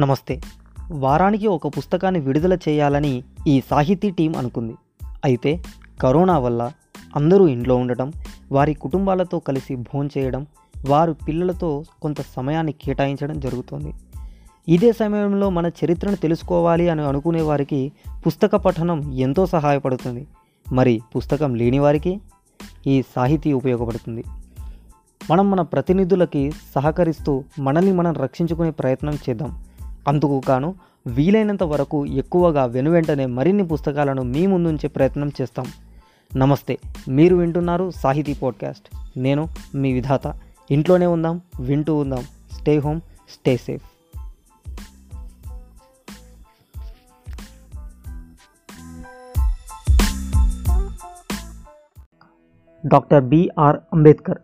నమస్తే. వారానికి ఒక పుస్తకాన్ని విడుదల చేయాలని ఈ సాహితీ టీం అనుకుంది. అయితే కరోనా వల్ల అందరూ ఇంట్లో ఉండటం వారి కుటుంబాలతో కలిసి భోంచేయడం వారు పిల్లలతో కొంత సమయాన్ని కేటాయించడం జరుగుతోంది. ఇదే సమయంలో మన చరిత్రను తెలుసుకోవాలి అని అనుకునే వారికి పుస్తక పఠనం ఎంతో సహాయపడుతుంది. మరి పుస్తకం లేని వారికి ఈ సాహితీ ఉపయోగపడుతుంది. మనం మన ప్రతినిధులకి సహకరిస్తూ మనల్ని మనం రక్షించుకునే ప్రయత్నం చేద్దాం. అందుకు గాను వీలైనంత వరకు ఎక్కువగా వెనువెంటనే మరిన్ని పుస్తకాలను మీ ముందుంచే ప్రయత్నం చేస్తాం. నమస్తే మీరు వింటున్నారు సాహితీ పాడ్కాస్ట్. నేను మీ విధాత. ఇంట్లోనే ఉందాం వింటూ ఉందాం. Stay home stay safe. Doctor B R Ambedkar.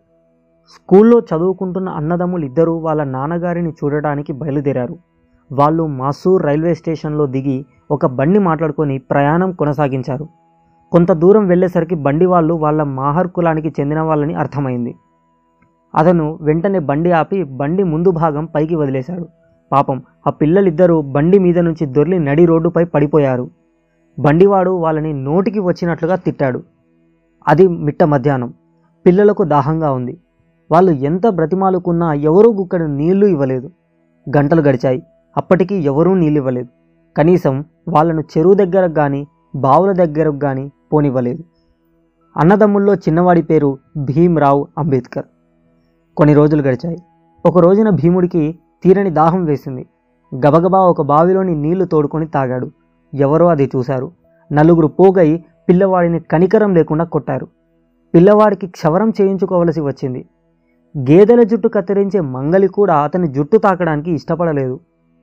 స్కూల్లో చదువుకుంటున్న అన్నదమ్ములు ఇద్దరూ వాళ్ళ నాన్నగారిని చూడడానికి బయలుదేరారు. వాళ్ళు మాసూర్ రైల్వే స్టేషన్లో దిగి ఒక బండి మాట్లాడుకొని ప్రయాణం కొనసాగించారు. కొంత దూరం వెళ్ళేసరికి బండి వాళ్ళు వాళ్ళ మాహర్ కులానికి చెందిన వాళ్ళని అర్థమైంది. అతను వెంటనే బండి ఆపి బండి ముందు భాగం పైకి వదిలేశాడు. పాపం ఆ పిల్లలిద్దరూ బండి మీద నుంచి దొర్లి నడి రోడ్డుపై పడిపోయారు. బండివాడు వాళ్ళని నోటికి వచ్చినట్లుగా తిట్టాడు. అది మిట్ట మధ్యాహ్నం. పిల్లలకు దాహంగా ఉంది. వాళ్ళు ఎంత బ్రతిమాలుకున్నా ఎవరూ గుక్కడు నీళ్ళు ఇవ్వలేదు. గంటలు గడిచాయి. అప్పటికీ ఎవరూ నీళ్ళు ఇవ్వలేదు కనీసం వాళ్ళను చెరువు దగ్గరకు కానీ బావుల దగ్గరకు కానీ పోనివ్వలేదు. అన్నదమ్ముల్లో చిన్నవాడి పేరు భీమ్రావు అంబేద్కర్. కొన్ని రోజులు గడిచాయి. ఒక రోజున భీముడికి తీరని దాహం వేసింది. గబగబా ఒక బావిలోని నీళ్ళు తోడుకొని తాగాడు. ఎవరో అది చూశారు. నలుగురు పోగై పిల్లవాడిని కనికరం లేకుండా కొట్టారు. పిల్లవాడికి క్షవరం చేయించుకోవలసి వచ్చింది. గేదెల జుట్టు కత్తిరించే మంగలి కూడా అతని జుట్టు తాకడానికి ఇష్టపడలేదు.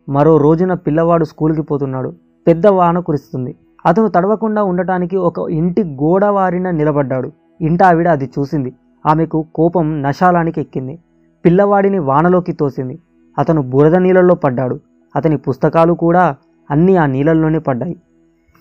మరో రోజున పిల్లవాడు స్కూల్కి పోతున్నాడు. పెద్ద వాన కురుస్తుంది. అతను తడవకుండా ఉండటానికి ఒక ఇంటి గోడ వారిన నిలబడ్డాడు. ఇంట ఆవిడ అది చూసింది. ఆమెకు కోపం నశాలానికి ఎక్కింది. పిల్లవాడిని వానలోకి తోసింది. అతను బురద నీళ్ళల్లో పడ్డాడు. అతని పుస్తకాలు కూడా అన్నీ ఆ నీళ్ళల్లోనే పడ్డాయి.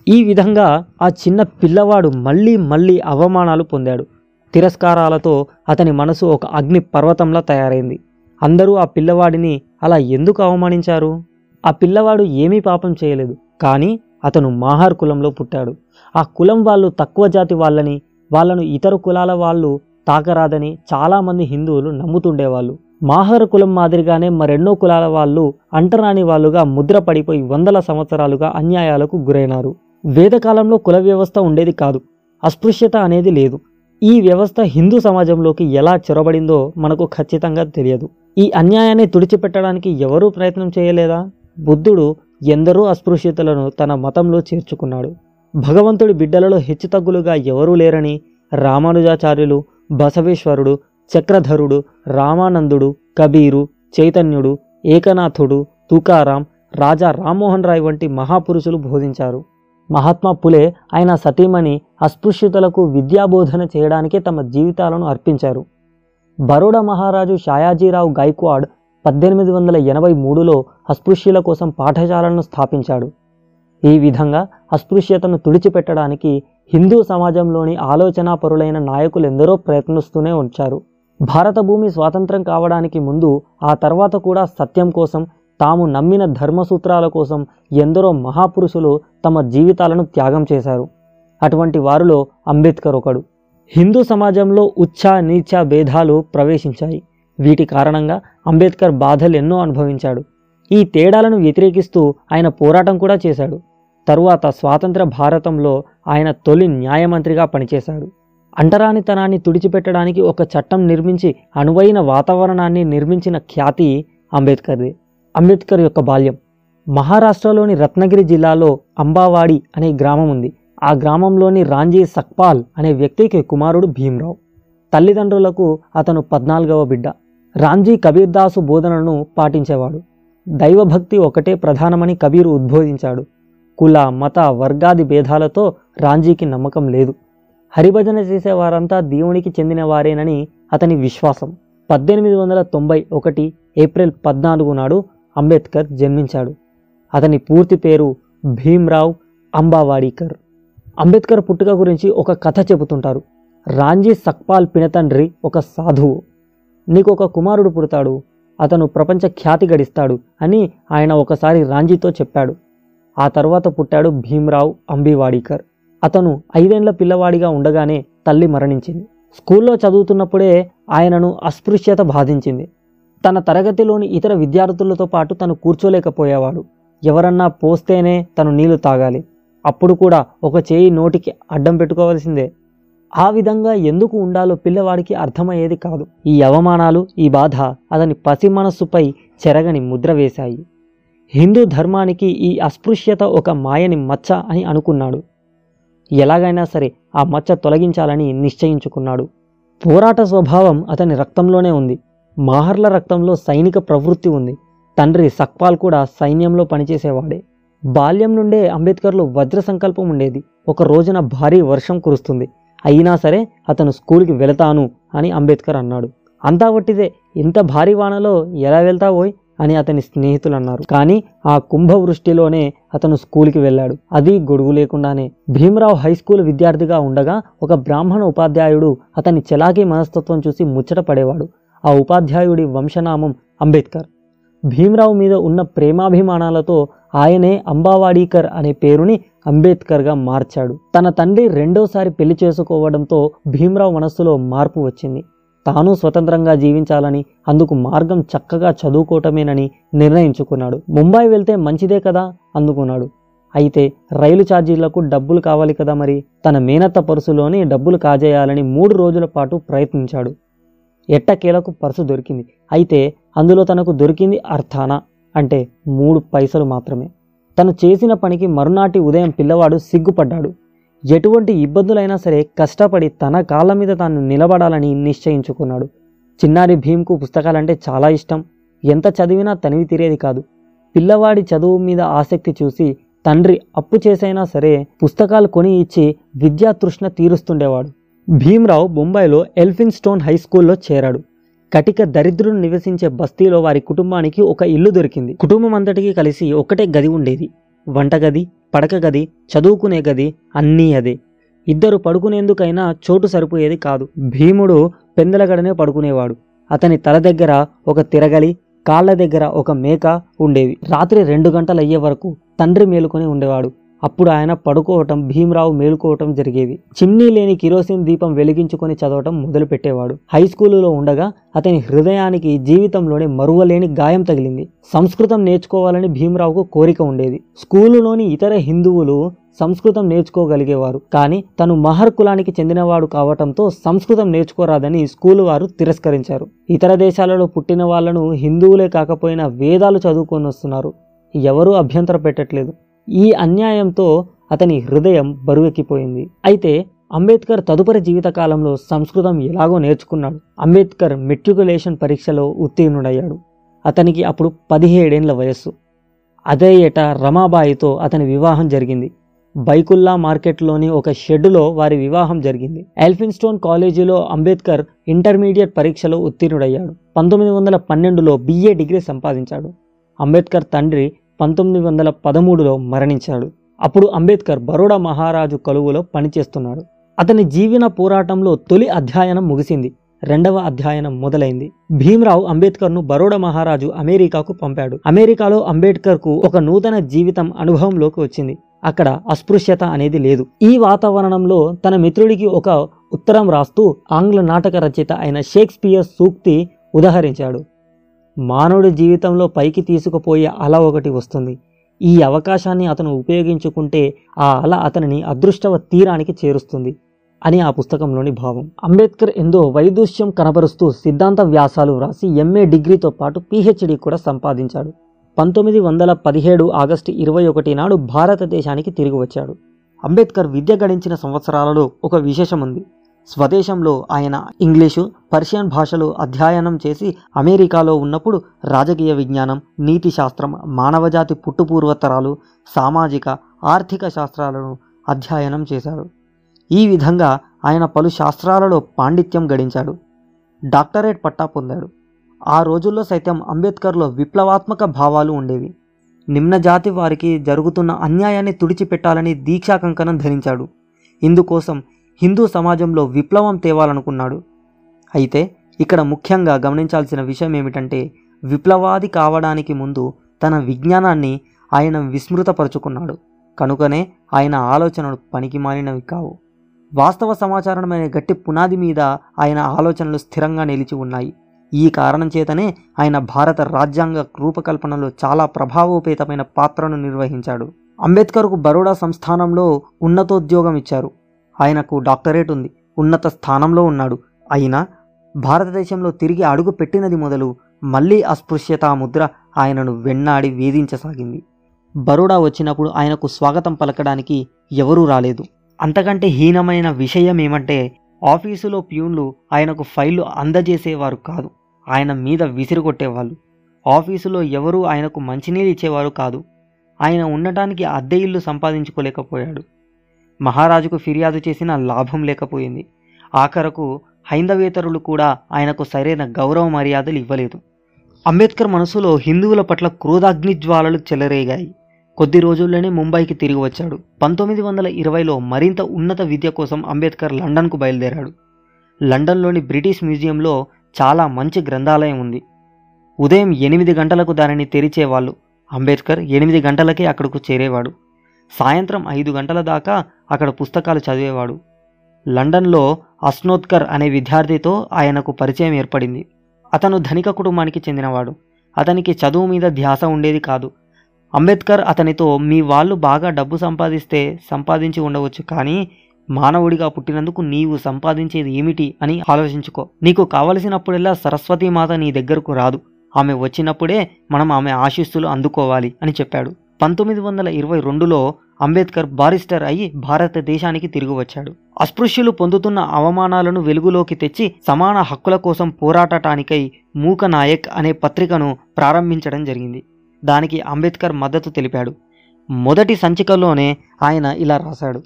ఈ విధంగా ఆ చిన్న పిల్లవాడు మళ్ళీ మళ్ళీ అవమానాలు పొందాడు. తిరస్కారాలతో అతని మనసు ఒక అగ్ని పర్వతంలా తయారైంది. అందరూ ఆ పిల్లవాడిని అలా ఎందుకు అవమానించారు? ఆ పిల్లవాడు ఏమీ పాపం చేయలేదు కానీ అతను మాహార్ కులంలో పుట్టాడు. ఆ కులం వాళ్ళు తక్కువ జాతి వాళ్ళని వాళ్ళను ఇతర కులాల వాళ్ళు తాకరాదని చాలామంది హిందువులు నమ్ముతుండేవాళ్ళు. మాహర్ కులం మాదిరిగానే మరెన్నో కులాల వాళ్ళు అంటరాని వాళ్ళుగా ముద్ర పడిపోయి వందల సంవత్సరాలుగా అన్యాయాలకు గురైనారు. వేదకాలంలో కుల వ్యవస్థ ఉండేది కాదు అస్పృశ్యత అనేది లేదు. ఈ వ్యవస్థ హిందూ సమాజంలోకి ఎలా చొరబడిందో మనకు ఖచ్చితంగా తెలియదు. ఈ అన్యాయాన్ని తుడిచిపెట్టడానికి ఎవరూ ప్రయత్నం చేయలేదా? బుద్ధుడు ఎందరో అస్పృశ్యతలను తన మతంలో చేర్చుకున్నాడు. భగవంతుడి బిడ్డలలో హెచ్చుతగ్గులుగా ఎవరూ లేరని రామానుజాచార్యులు బసవేశ్వరుడు చక్రధరుడు రామానందుడు కబీరు చైతన్యుడు ఏకనాథుడు తుకారాం రాజా రామ్మోహన్ రాయ్ వంటి మహాపురుషులు బోధించారు. మహాత్మా పులే ఆయన సతీమణి అస్పృశ్యతలకు విద్యాబోధన చేయడానికే తమ జీవితాలను అర్పించారు. బరోడా మహారాజు షాయాజీరావు గైక్వాడ్ పద్దెనిమిది వందల ఎనభై మూడులో అస్పృశ్యుల కోసం పాఠశాలను స్థాపించాడు. ఈ విధంగా అస్పృశ్యతను తుడిచిపెట్టడానికి హిందూ సమాజంలోని ఆలోచనాపరులైన నాయకులు ఎందరో ప్రయత్నిస్తూనే ఉంచారు. భారత భూమి స్వాతంత్రం కావడానికి ముందు ఆ తర్వాత కూడా సత్యం కోసం తాము నమ్మిన ధర్మసూత్రాల కోసం ఎందరో మహాపురుషులు తమ జీవితాలను త్యాగం చేశారు. అటువంటి వారిలో అంబేద్కర్ ఒకడు. హిందూ సమాజంలో ఉచ్చ నీచ భేదాలు ప్రవేశించాయి. వీటి కారణంగా అంబేద్కర్ బాధలు ఎన్నో అనుభవించాడు. ఈ తేడాలను వ్యతిరేకిస్తూ ఆయన పోరాటం కూడా చేశాడు. తరువాత స్వాతంత్ర భారతంలో ఆయన తొలి న్యాయమంత్రిగా పనిచేశాడు. అంటరానితనాన్ని తుడిచిపెట్టడానికి ఒక చట్టం నిర్మించి అనువైన వాతావరణాన్ని నిర్మించిన ఖ్యాతి అంబేద్కర్ది. అంబేద్కర్ యొక్క బాల్యం. మహారాష్ట్రలోని రత్నగిరి జిల్లాలో అంబావాడి అనే గ్రామం ఉంది. ఆ గ్రామంలోని రాంజీ సక్పాల్ అనే వ్యక్తికి కుమారుడు భీమ్రావు. తల్లిదండ్రులకు అతను పద్నాలుగవ బిడ్డ. రాంజీ కబీర్దాసు బోధనను పాటించేవాడు. దైవభక్తి ఒకటే ప్రధానమని కబీరు ఉద్బోధించాడు. కుల మత వర్గాది భేదాలతో రాంజీకి నమ్మకం లేదు. హరిభజన చేసేవారంతా దేవునికి చెందిన వారేనని అతని విశ్వాసం. పద్దెనిమిది వందల తొంభై ఒకటి ఏప్రిల్ పద్నాలుగు నాడు అంబేద్కర్ జన్మించాడు. అతని పూర్తి పేరు భీమ్రావ్ అంబావాడీకర్. అంబేద్కర్ పుట్టుక గురించి ఒక కథ చెబుతుంటారు. రాంజీ సక్పాల్ పినతండ్రి ఒక సాధువు. నీకు ఒక కుమారుడు పుడతాడు. అతను ప్రపంచ ఖ్యాతి గడిస్తాడు అని ఆయన ఒకసారి రాంజీతో చెప్పాడు. ఆ తర్వాత పుట్టాడు భీమ్రావు అంబివాడీకర్. అతను ఐదేండ్ల పిల్లవాడిగా ఉండగానే తల్లి మరణించింది. స్కూల్లో చదువుతున్నప్పుడే ఆయనను అస్పృశ్యత బాధించింది. తన తరగతిలోని ఇతర విద్యార్థులతో పాటు తను కూర్చోలేకపోయేవాడు. ఎవరన్నా పోస్తేనే తను నీళ్ళు తాగాలి. అప్పుడు కూడా ఒక చేయి నోటికి అడ్డం పెట్టుకోవాల్సిందే. ఆ విధంగా ఎందుకు ఉండాలో పిల్లవాడికి అర్థమయ్యేది కాదు. ఈ అవమానాలు ఈ బాధ అతని పసి మనస్సుపై చెరగని ముద్ర వేశాయి. హిందూ ధర్మానికి ఈ అస్పృశ్యత ఒక మాయని మచ్చ అని అనుకున్నాడు. ఎలాగైనా సరే ఆ మచ్చ తొలగించాలని నిశ్చయించుకున్నాడు. పోరాట స్వభావం అతని రక్తంలోనే ఉంది. మాహర్ల రక్తంలో సైనిక ప్రవృత్తి ఉంది. తండ్రి సక్పాల్ కూడా సైన్యంలో పనిచేసేవాడే. బాల్యం నుండే అంబేద్కర్లో వజ్ర సంకల్పం ఉండేది. ఒక రోజున భారీ వర్షం కురుస్తుంది. అయినా సరే అతను స్కూల్కి వెళతాను అని అంబేద్కర్ అన్నాడు. అంతా వట్టిదే ఇంత భారీ వానలో ఎలా వెళ్తావోయ్ అని అతని స్నేహితులు అన్నారు కానీ ఆ కుంభవృష్టిలోనే అతను స్కూల్కి వెళ్ళాడు. అది గొడుగు లేకుండానే. భీమరావు హై స్కూల్ విద్యార్థిగా ఉండగా ఒక బ్రాహ్మణ ఉపాధ్యాయుడు అతని చలాకీ మనస్తత్వం చూసి ముచ్చట పడేవాడు. ఆ ఉపాధ్యాయుడి వంశనామం అంబేద్కర్. భీమరావు మీద ఉన్న ప్రేమాభిమానాలతో ఆయనే అంబావాడీకర్ అనే పేరుని అంబేద్కర్గా మార్చాడు. తన తండ్రి రెండోసారి పెళ్ళి చేసుకోవడంతో భీమరావు మనస్సులో మార్పు వచ్చింది. తాను స్వతంత్రంగా జీవించాలని అందుకు మార్గం చక్కగా చదువుకోవటమేనని నిర్ణయించుకున్నాడు. ముంబై వెళ్తే మంచిదే కదా? అందుకున్నాడు. అయితే రైలు ఛార్జీలకు డబ్బులు కావాలి కదా మరి? తన మేనత్త పర్సులోనే డబ్బులు కాజేయాలని మూడు రోజుల పాటు ప్రయత్నించాడు. ఎట్టకేలకు పర్సు దొరికింది. అయితే అందులో తనకు దొరికింది అర్థానా అంటే మూడు పైసలు మాత్రమే. తను చేసిన పనికి మరునాటి ఉదయం పిల్లవాడు సిగ్గుపడ్డాడు. ఎటువంటి ఇబ్బందులైనా సరే కష్టపడి తన కాళ్ళ మీద తాను నిలబడాలని నిశ్చయించుకున్నాడు. చిన్నారి భీమ్కు పుస్తకాలంటే చాలా ఇష్టం. ఎంత చదివినా తనివి తీరేది కాదు. పిల్లవాడి చదువు మీద ఆసక్తి చూసి తండ్రి అప్పు చేసైనా సరే పుస్తకాలు కొని ఇచ్చి విద్యా తృష్ణ తీరుస్తుండేవాడు. భీమ్రావు బొంబాయిలో ఎల్ఫిన్ స్టోన్ హై స్కూల్లో చేరాడు. కటిక దరిద్రుడు నివసించే బస్తీలో వారి కుటుంబానికి ఒక ఇల్లు దొరికింది. కుటుంబం అంతటికి కలిసి ఒకటే గది ఉండేది. వంటగది పడక గది చదువుకునే గది అన్నీ అదే. ఇద్దరు పడుకునేందుకైనా చోటు సరిపోయేది కాదు. భీముడు పెందలగడనే పడుకునేవాడు. అతని తల దగ్గర ఒక తిరగలి కాళ్ళ దగ్గర ఒక మేక ఉండేవి. రాత్రి రెండు గంటలయ్యే వరకు తండ్రి మేలుకొని ఉండేవాడు. అప్పుడు ఆయన పడుకోవటం భీమరావు మేలుకోవటం జరిగేవి. చిమ్నీ లేని కిరోసిన్ దీపం వెలిగించుకొని చదవటం మొదలుపెట్టేవాడు. హై స్కూలులో ఉండగా అతని హృదయానికి జీవితంలోనే మరువలేని గాయం తగిలింది. సంస్కృతం నేర్చుకోవాలని భీమరావుకు కోరిక ఉండేది. స్కూలులోని ఇతర హిందువులు సంస్కృతం నేర్చుకోగలిగేవారు. కానీ తను మహర్ కులానికి చెందినవాడు కావటంతో సంస్కృతం నేర్చుకోరాదని స్కూలు వారు తిరస్కరించారు. ఇతర దేశాలలో పుట్టిన వాళ్ళను హిందువులే కాకపోయినా వేదాలు చదువుకొని వస్తున్నారు. ఎవరూ అభ్యంతర పెట్టట్లేదు ఈ అన్యాయంతో అతని హృదయం బరువెక్కిపోయింది. అయితే అంబేద్కర్ తదుపరి జీవితకాలంలో సంస్కృతం ఎలాగో నేర్చుకున్నాడు. అంబేద్కర్ మెట్రికులేషన్ పరీక్షలో ఉత్తీర్ణుడయ్యాడు. అతనికి అప్పుడు పదిహేడేండ్ల వయస్సు. అదే ఏట రమాబాయితో అతని వివాహం జరిగింది. బైకుల్లా మార్కెట్లోని ఒక షెడ్డులో వారి వివాహం జరిగింది. ఎల్ఫిన్స్టోన్ కాలేజీలో అంబేద్కర్ ఇంటర్మీడియట్ పరీక్షలో ఉత్తీర్ణుడయ్యాడు. పంతొమ్మిది వందల పన్నెండులో బిఏ డిగ్రీ సంపాదించాడు. అంబేద్కర్ తండ్రి పంతొమ్మిది వందల పదమూడులో మరణించాడు. అప్పుడు అంబేద్కర్ బరోడా మహారాజు కలువులో పనిచేస్తున్నాడు. అతని జీవన పోరాటంలో తొలి అధ్యయనం ముగిసింది. రెండవ అధ్యయనం మొదలైంది. భీమ్రావు అంబేద్కర్ను బరోడా మహారాజు అమెరికాకు పంపాడు. అమెరికాలో అంబేద్కర్కు ఒక నూతన జీవితం అనుభవంలోకి వచ్చింది. అక్కడ అస్పృశ్యత అనేది లేదు. ఈ వాతావరణంలో తన మిత్రుడికి ఒక ఉత్తరం రాస్తూ ఆంగ్ల నాటక రచయిత అయిన షేక్స్పియర్ సూక్తి ఉదహరించాడు. మానవుడి జీవితంలో పైకి తీసుకుపోయే అల ఒకటి వస్తుంది. ఈ అవకాశాన్ని అతను ఉపయోగించుకుంటే ఆ అల అతనిని అదృష్టవ తీరానికి చేరుస్తుంది అని ఆ పుస్తకంలోని భావం. అంబేద్కర్ ఎందో వైదుష్యం కనబరుస్తూ సిద్ధాంత వ్యాసాలు వ్రాసి ఎంఏ డిగ్రీతో పాటు పీహెచ్డీ కూడా సంపాదించాడు. పంతొమ్మిది వందల పదిహేడు ఆగస్టు ఇరవై ఒకటి నాడు భారతదేశానికి తిరిగి వచ్చాడు. అంబేద్కర్ విద్య గడించిన సంవత్సరాలలో ఒక విశేషం ఉంది స్వదేశంలో ఆయన ఇంగ్లీషు పర్షియన్ భాషలు అధ్యయనం చేసి అమెరికాలో ఉన్నప్పుడు రాజకీయ విజ్ఞానం నీతి శాస్త్రం మానవజాతి పుట్టుపూర్వతరాలు సామాజిక ఆర్థిక శాస్త్రాలను అధ్యయనం చేశాడు ఈ విధంగా ఆయన పలు శాస్త్రాలలో పాండిత్యం గడించాడు డాక్టరేట్ పట్టా పొందాడు. ఆ రోజుల్లో సైతం అంబేద్కర్లో విప్లవాత్మక భావాలు ఉండేవి. నిమ్న జాతి వారికి జరుగుతున్న అన్యాయాన్ని తుడిచిపెట్టాలని దీక్షా కంకణం ధరించాడు. ఇందుకోసం హిందూ సమాజంలో విప్లవం తేవాలనుకున్నాడు. అయితే ఇక్కడ ముఖ్యంగా గమనించాల్సిన విషయం ఏమిటంటే విప్లవాది కావడానికి ముందు తన విజ్ఞానాన్ని ఆయన విస్మృతపరుచుకున్నాడు. కనుకనే ఆయన ఆలోచనలు పనికిమాలినవి కావు. వాస్తవ సమాచారమైన గట్టి పునాది మీద ఆయన ఆలోచనలు స్థిరంగా నిలిచి ఉన్నాయి. ఈ కారణం చేతనే ఆయన భారత రాజ్యాంగ రూపకల్పనలో చాలా ప్రభావోపేతమైన పాత్రను నిర్వహించాడు. అంబేద్కర్కు బరోడా సంస్థానంలో ఉన్నతోద్యోగం ఇచ్చారు. ఆయనకు డాక్టరేట్ ఉంది. ఉన్నత స్థానంలో ఉన్నాడు. అయినా భారతదేశంలో తిరిగి అడుగు పెట్టినది మొదలు మళ్ళీ అస్పృశ్యతా ముద్ర ఆయనను వెన్నాడి వేధించసాగింది. బరోడా వచ్చినప్పుడు ఆయనకు స్వాగతం పలకడానికి ఎవరూ రాలేదు. అంతకంటే హీనమైన విషయం ఏమంటే ఆఫీసులో ప్యూన్లు ఆయనకు ఫైళ్ళు అందజేసేవారు కాదు. ఆయన మీద విసిరుగొట్టేవాళ్ళు. ఆఫీసులో ఎవరూ ఆయనకు మంచినీళ్ళు ఇచ్చేవారు కాదు. ఆయన ఉండటానికి అద్దె ఇల్లు సంపాదించుకోలేకపోయాడు. మహారాజుకు ఫిర్యాదు చేసిన లాభం లేకపోయింది. ఆఖరకు హైందవేతరులు కూడా ఆయనకు సరైన గౌరవ మర్యాదలు ఇవ్వలేదు. అంబేద్కర్ మనసులో హిందువుల పట్ల క్రోధాగ్ని జ్వాలలు చెలరేగాయి. కొద్ది రోజుల్లోనే ముంబైకి తిరిగి వచ్చాడు. పంతొమ్మిది వందల ఇరవైలో మరింత ఉన్నత విద్య కోసం అంబేద్కర్ లండన్కు బయలుదేరాడు. లండన్లోని బ్రిటిష్ మ్యూజియంలో చాలా మంచి గ్రంథాలయం ఉంది. ఉదయం ఎనిమిది గంటలకు దానిని తెరిచేవాళ్ళు. అంబేద్కర్ ఎనిమిది గంటలకే అక్కడకు చేరేవాడు. సాయంత్రం ఐదు గంటల దాకా అక్కడ పుస్తకాలు చదివేవాడు. లండన్లో అస్నోత్కర్ అనే విద్యార్థితో ఆయనకు పరిచయం ఏర్పడింది. అతను ధనిక కుటుంబానికి చెందినవాడు. అతనికి చదువు మీద ధ్యాస ఉండేది కాదు. అంబేద్కర్ అతనితో మీ వాళ్ళు బాగా డబ్బు సంపాదిస్తే సంపాదించి ఉండవచ్చు కానీ మానవుడిగా పుట్టినందుకు నీవు సంపాదించేది ఏమిటి అని ఆలోచించుకో. నీకు కావలసినప్పుడల్లా సరస్వతీమాత నీ దగ్గరకు రాదు. ఆమె వచ్చినప్పుడే మనం ఆమె ఆశీస్సులు అందుకోవాలి అని చెప్పాడు. పంతొమ్మిది వందల ఇరవై రెండులో అంబేద్కర్ బారిస్టర్ అయి భారతదేశానికి తిరిగి వచ్చాడు అస్పృశ్యులు పొందుతున్న అవమానాలను వెలుగులోకి తెచ్చి సమాన హక్కుల కోసం పోరాటటానికై మూక నాయక్ అనే పత్రికను ప్రారంభించడం జరిగింది. దానికి అంబేద్కర్ మద్దతు తెలిపాడు. మొదటి సంచికలోనే ఆయన ఇలా రాశాడు.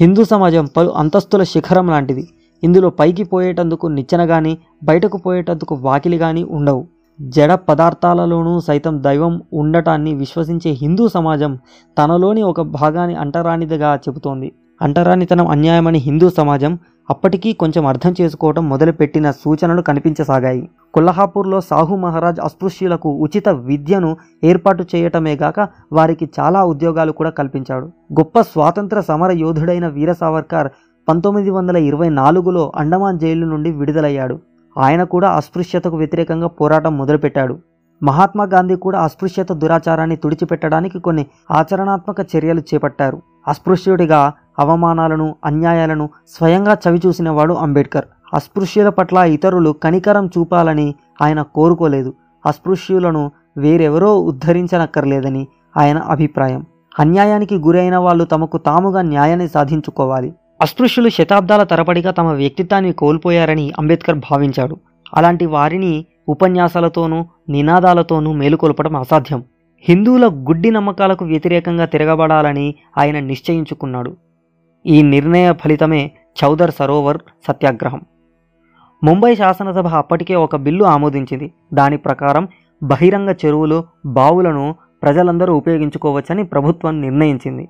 హిందూ సమాజం పలు అంతస్తుల శిఖరం లాంటిది. ఇందులో పైకి పోయేటందుకు నిచ్చెన గాని బయటకు పోయేటందుకు వాకిలి గాని ఉండవు. జడ పదార్థాలలోనూ సైతం దైవం ఉండటాన్ని విశ్వసించే హిందూ సమాజం తనలోని ఒక భాగాన్ని అంటరానిదిగా చెబుతోంది. అంటరానితనం అన్యాయమని హిందూ సమాజం అప్పటికీ కొంచెం అర్థం చేసుకోవడం మొదలుపెట్టిన సూచనలు కనిపించసాగాయి. కొల్హాపూర్లో సాహు మహారాజ్ అస్పృశ్యులకు ఉచిత విద్యను ఏర్పాటు చేయటమే గాక వారికి చాలా ఉద్యోగాలు కూడా కల్పించాడు. గొప్ప స్వాతంత్ర సమర యోధుడైన వీర సావర్కర్ పంతొమ్మిది వందల ఇరవై నాలుగులో అండమాన్ జైలు నుండి విడుదలయ్యాడు. ఆయన కూడా అస్పృశ్యతకు వ్యతిరేకంగా పోరాటం మొదలుపెట్టాడు. మహాత్మా గాంధీ కూడా అస్పృశ్యత దురాచారాన్ని తుడిచిపెట్టడానికి కొన్ని ఆచరణాత్మక చర్యలు చేపట్టారు. అస్పృశ్యుడిగా అవమానాలను అన్యాయాలను స్వయంగా చవిచూసినవాడు అంబేద్కర్ అస్పృశ్యుల పట్ల ఇతరులు కనికరం చూపాలని ఆయన కోరుకోలేదు. అస్పృశ్యులను వేరెవరో ఉద్ధరించనక్కర్లేదని ఆయన అభిప్రాయం. అన్యాయానికి గురైన వాళ్ళు తమకు తాముగా న్యాయాన్ని సాధించుకోవాలి. అస్పృశ్యులు శతాబ్దాల తరబడిగా తమ వ్యక్తిత్వాన్ని కోల్పోయారని అంబేద్కర్ భావించాడు. అలాంటి వారిని ఉపన్యాసాలతోనూ నినాదాలతోనూ మేలుకొల్పడం అసాధ్యం. హిందువుల గుడ్డి నమ్మకాలకు వ్యతిరేకంగా తిరగబడాలని ఆయన నిశ్చయించుకున్నాడు. ఈ నిర్ణయ ఫలితమే చౌదర్ సరోవర్ సత్యాగ్రహం. ముంబై శాసనసభ అప్పటికే ఒక బిల్లు ఆమోదించింది. దాని ప్రకారం బహిరంగ చెరువులు బావులను ప్రజలందరూ ఉపయోగించుకోవచ్చని ప్రభుత్వం నిర్ణయించింది.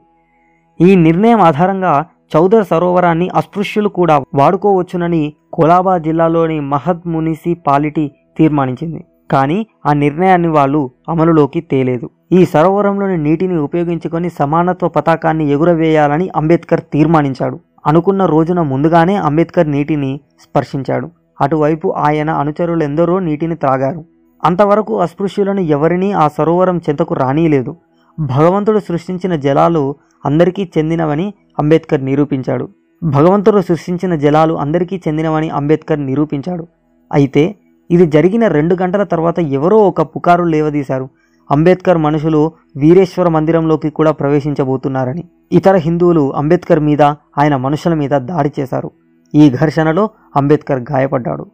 ఈ నిర్ణయం ఆధారంగా చౌదర్ సరోవరాన్ని అస్పృశ్యులు కూడా వాడుకోవచ్చునని కోలాబా జిల్లాలోని మహద్ మునిసిపాలిటీ తీర్మానించింది. కానీ ఆ నిర్ణయాన్ని వాళ్ళు అమలులోకి తేలేదు. ఈ సరోవరంలోని నీటిని ఉపయోగించుకొని సమానత్వ పతాకాన్ని ఎగురవేయాలని అంబేద్కర్ తీర్మానించాడు. అనుకున్న రోజున ముందుగానే అంబేద్కర్ నీటిని స్పర్శించాడు. అటువైపు ఆయన అనుచరులెందరో నీటిని త్రాగారు. అంతవరకు అస్పృశ్యులను ఎవరినీ ఆ సరోవరం చెంతకు రానీయలేదు. భగవంతుడు సృష్టించిన జలాలు అందరికీ చెందినవని అంబేద్కర్ నిరూపించాడు. భగవంతుడు సృష్టించిన జలాలు అందరికీ చెందినవని అంబేద్కర్ నిరూపించాడు. అయితే ఇది జరిగిన రెండు గంటల తర్వాత ఎవరో ఒక పుకారు లేవదీశారు. అంబేద్కర్ మనుషులు వీరేశ్వర మందిరంలోకి కూడా ప్రవేశించబోతున్నారని. ఇతర హిందువులు అంబేద్కర్ మీద ఆయన మనుషుల మీద దాడి చేశారు. ఈ ఘర్షణలో అంబేద్కర్ గాయపడ్డాడు.